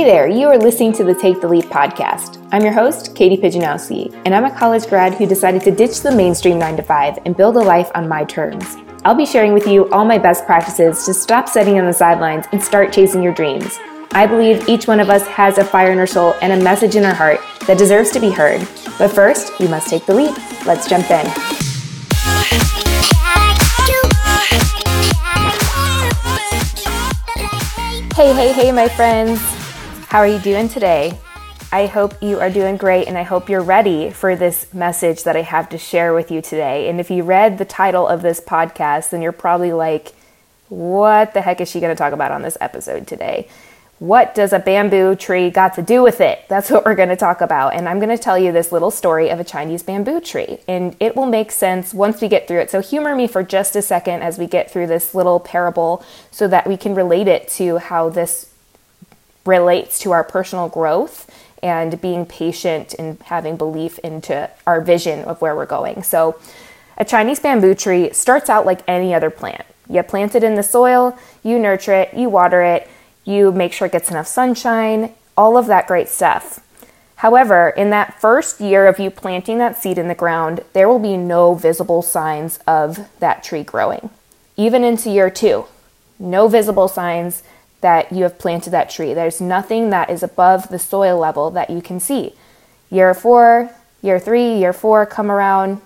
Hey there, you are listening to the Take the Leap podcast. I'm your host, Katie Pijanowski, and I'm a college grad who decided to ditch the mainstream 9 to 5 and build a life on my terms. I'll be sharing with you all my best practices to stop sitting on the sidelines and start chasing your dreams. I believe each one of us has a fire in our soul and a message in our heart that deserves to be heard. But first, we must take the leap. Let's jump in. Hey, hey, hey, my friends. How are you doing today? I hope you are doing great and I hope you're ready for this message that I have to share with you today. And if you read the title of this podcast, then you're probably like, what the heck is she going to talk about on this episode today? What does a bamboo tree got to do with it? That's what we're going to talk about. And I'm going to tell you this little story of a Chinese bamboo tree. And it will make sense once we get through it. So humor me for just a second as we get through this little parable so that we can relate it to how this relates to our personal growth and being patient and having belief into our vision of where we're going. So, a Chinese bamboo tree starts out like any other plant. You plant it in the soil, you nurture it, you water it, you make sure it gets enough sunshine, all of that great stuff. However, in that first year of you planting that seed in the ground, there will be no visible signs of that tree growing. Even into year two, no visible signs that you have planted that tree. There's nothing that is above the soil level that you can see. Year four, year three, year four come around,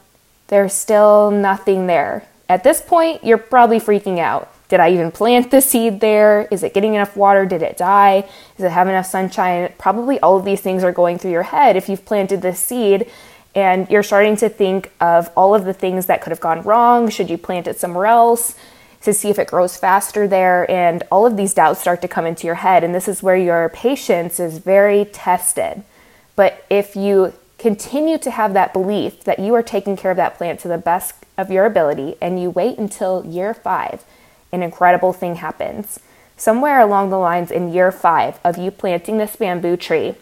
there's still nothing there. At this point, you're probably freaking out. Did I even plant the seed there? Is it getting enough water? Did it die? Does it have enough sunshine? Probably all of these things are going through your head if you've planted this seed and you're starting to think of all of the things that could have gone wrong. Should you plant it somewhere else? To see if it grows faster there. And all of these doubts start to come into your head. And this is where your patience is very tested. But if you continue to have that belief that you are taking care of that plant to the best of your ability and you wait until year five, an incredible thing happens. Somewhere along the lines in year five of you planting this bamboo tree,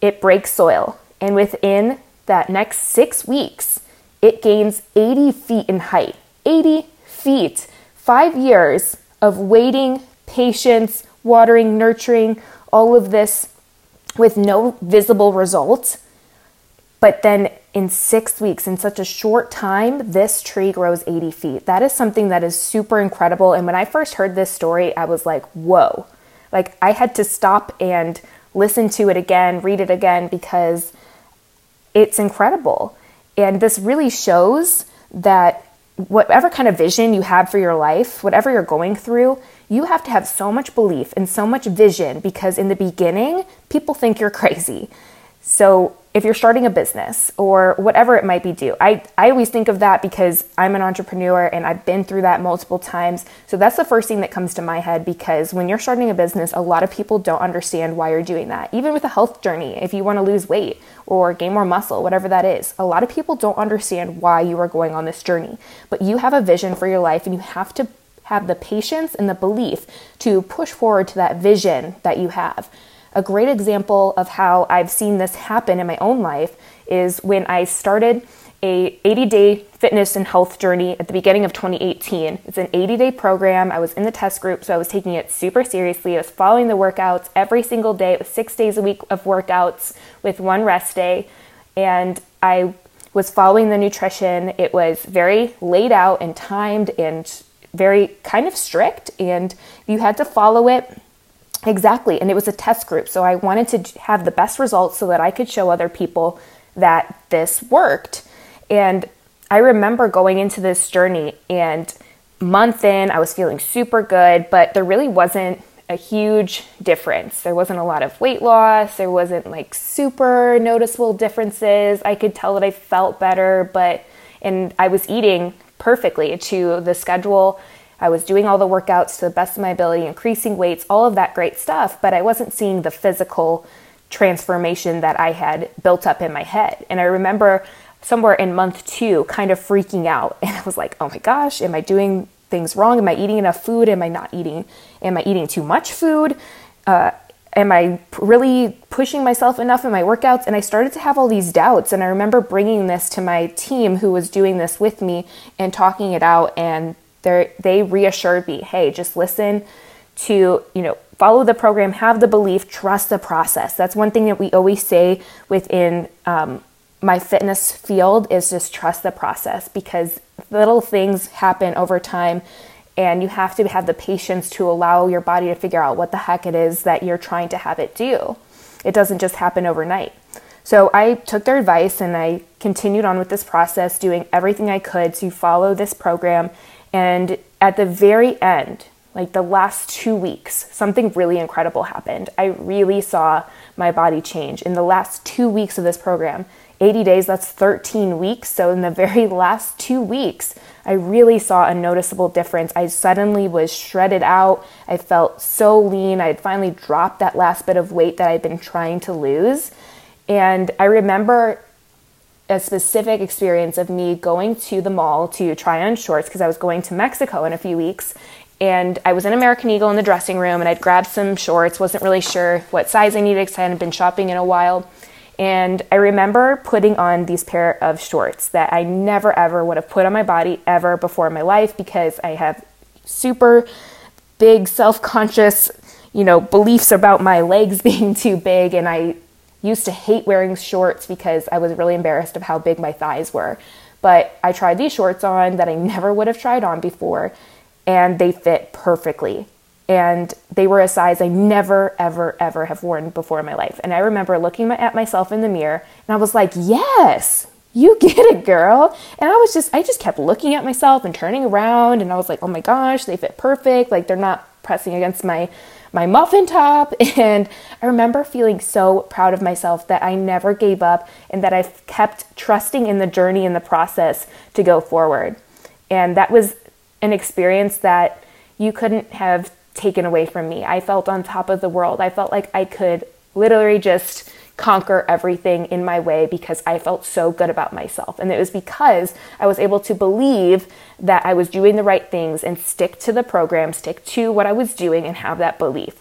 it breaks soil. And within that next six weeks, it gains 80 feet in height. 80 feet five years of waiting, patience, watering, nurturing, all of this with no visible results. But then in six weeks, in such a short time, this tree grows 80 feet. That is something that is super incredible. And when I first heard this story, I was like, whoa. Like I had to stop and listen to it again, read it again, because it's incredible. And this really shows that whatever kind of vision you have for your life, whatever you're going through, you have to have so much belief and so much vision because in the beginning, people think you're crazy. So if you're starting a business or whatever it might be do. I, I always think of that because i'm an entrepreneur and i've been through that multiple times. So that's the first thing that comes to my head because when you're starting a business a lot of people don't understand why you're doing that. Even with a health journey if you want to lose weight or gain more muscle whatever that is a lot of people don't understand why you are going on this journey. But you have a vision for your life and you have to have the patience and the belief to push forward to that vision that you have a great example of how I've seen this happen in my own life is when I started a 80 day fitness and health journey at the beginning of 2018. It's an 80 day program. I was in the test group, so I was taking it super seriously. I was following the workouts every single day. It was six days a week of workouts with one rest day. And I was following the nutrition. It was very laid out and timed and very kind of strict, and you had to follow it Exactly. And it was a test group. So I wanted to have the best results so that I could show other people that this worked. And I remember going into this journey and month in, I was feeling super good, but there really wasn't a huge difference. There wasn't a lot of weight loss. There wasn't like super noticeable differences. I could tell that I felt better, but, and I was eating perfectly to the schedule I was doing all the workouts to the best of my ability, increasing weights, all of that great stuff, but I wasn't seeing the physical transformation that I had built up in my head. And I remember somewhere in month two kind of freaking out. And I was like, oh my gosh, am I doing things wrong? Am I eating enough food? Am I not eating? Am I eating too much food? Uh, am I really pushing myself enough in my workouts? And I started to have all these doubts. And I remember bringing this to my team who was doing this with me and talking it out. And they they reassured me, hey, just listen to, you know, follow the program, have the belief, trust the process. That's one thing that we always say within um, my fitness field is just trust the process because little things happen over time and you have to have the patience to allow your body to figure out what the heck it is that you're trying to have it do. It doesn't just happen overnight. So I took their advice and I continued on with this process, doing everything I could to follow this program. And at the very end, like the last two weeks, something really incredible happened. I really saw my body change. In the last two weeks of this program, 80 days, that's 13 weeks. So, in the very last two weeks, I really saw a noticeable difference. I suddenly was shredded out. I felt so lean. I had finally dropped that last bit of weight that I'd been trying to lose. And I remember a specific experience of me going to the mall to try on shorts because I was going to Mexico in a few weeks. And I was in American Eagle in the dressing room and I'd grabbed some shorts, wasn't really sure what size I needed because I hadn't been shopping in a while. And I remember putting on these pair of shorts that I never ever would have put on my body ever before in my life because I have super big self-conscious, you know, beliefs about my legs being too big and I used to hate wearing shorts because I was really embarrassed of how big my thighs were. But I tried these shorts on that I never would have tried on before and they fit perfectly and they were a size I never, ever, ever have worn before in my life. And I remember looking at myself in the mirror and I was like, yes, you get it, girl. And I was just, I just kept looking at myself and turning around and I was like, oh my gosh, they fit perfect. Like they're not pressing against my, my muffin top. And I remember feeling so proud of myself that I never gave up and that I kept trusting in the journey and the process to go forward. And that was an experience that you couldn't have taken away from me. I felt on top of the world. I felt like I could literally just conquer everything in my way because I felt so good about myself. And it was because I was able to believe that I was doing the right things and stick to the program, stick to what I was doing, and have that belief.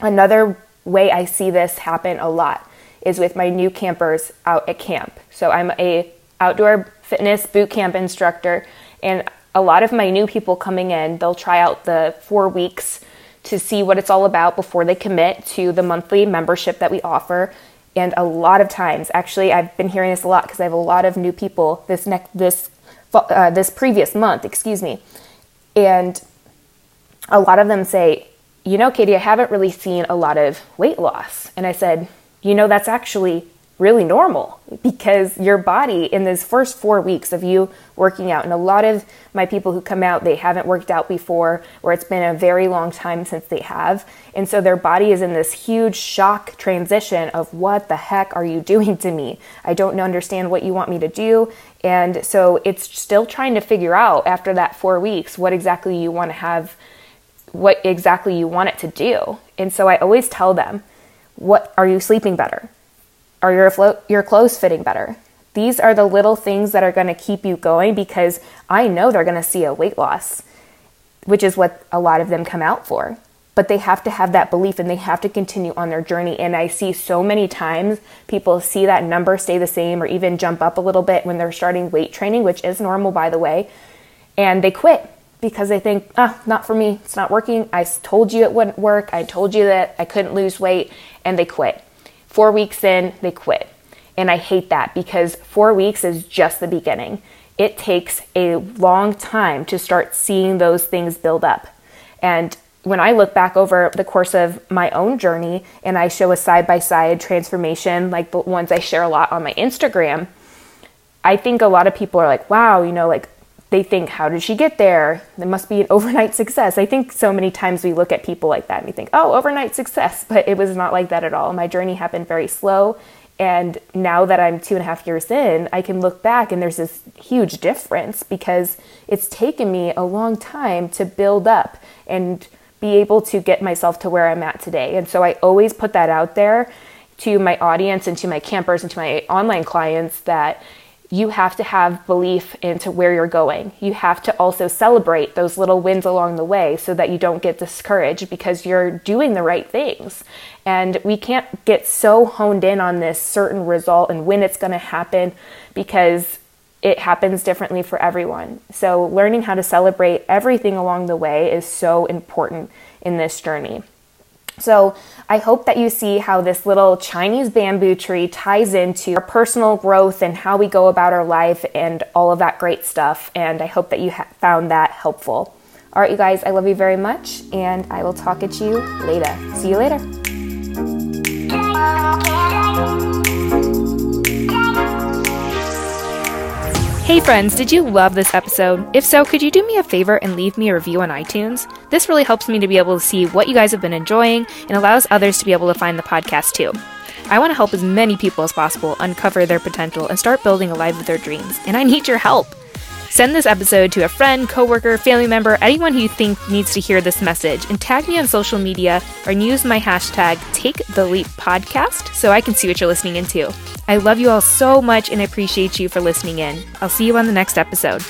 Another way I see this happen a lot is with my new campers out at camp. So I'm a outdoor fitness boot camp instructor and a lot of my new people coming in, they'll try out the four weeks to see what it's all about before they commit to the monthly membership that we offer. And a lot of times, actually, I've been hearing this a lot because I have a lot of new people this next this uh, this previous month, excuse me, and a lot of them say, you know, Katie, I haven't really seen a lot of weight loss. And I said, you know, that's actually really normal because your body in those first four weeks of you working out and a lot of my people who come out they haven't worked out before or it's been a very long time since they have. And so their body is in this huge shock transition of what the heck are you doing to me? I don't understand what you want me to do. And so it's still trying to figure out after that four weeks what exactly you want to have what exactly you want it to do. And so i always tell them what are you sleeping better are your, flo- your clothes fitting better? These are the little things that are going to keep you going because I know they're going to see a weight loss, which is what a lot of them come out for. But they have to have that belief and they have to continue on their journey. And I see so many times people see that number stay the same or even jump up a little bit when they're starting weight training, which is normal, by the way, and they quit because they think, ah, not for me, it's not working. I told you it wouldn't work. I told you that I couldn't lose weight, and they quit. Four weeks in, they quit. And I hate that because four weeks is just the beginning. It takes a long time to start seeing those things build up. And when I look back over the course of my own journey and I show a side by side transformation, like the ones I share a lot on my Instagram, I think a lot of people are like, wow, you know, like they think, how did she get there? There must be an overnight success. I think so many times we look at people like that and we think, oh, overnight success. But it was not like that at all. My journey happened very slow. And now that I'm two and a half years in, I can look back and there's this huge difference because it's taken me a long time to build up and be able to get myself to where I'm at today. And so I always put that out there to my audience and to my campers and to my online clients that you have to have belief into where you're going. You have to also celebrate those little wins along the way so that you don't get discouraged because you're doing the right things. And we can't get so honed in on this certain result and when it's going to happen because it happens differently for everyone. So, learning how to celebrate everything along the way is so important in this journey. So I hope that you see how this little Chinese bamboo tree ties into our personal growth and how we go about our life and all of that great stuff. And I hope that you ha- found that helpful. All right, you guys, I love you very much, and I will talk at you later. See you later. Hey friends, did you love this episode? If so, could you do me a favor and leave me a review on iTunes? This really helps me to be able to see what you guys have been enjoying and allows others to be able to find the podcast too. I want to help as many people as possible uncover their potential and start building a life of their dreams, and I need your help. Send this episode to a friend, coworker, family member, anyone who you think needs to hear this message, and tag me on social media or use my hashtag TakeTheLeapPodcast so I can see what you're listening into. I love you all so much and appreciate you for listening in. I'll see you on the next episode.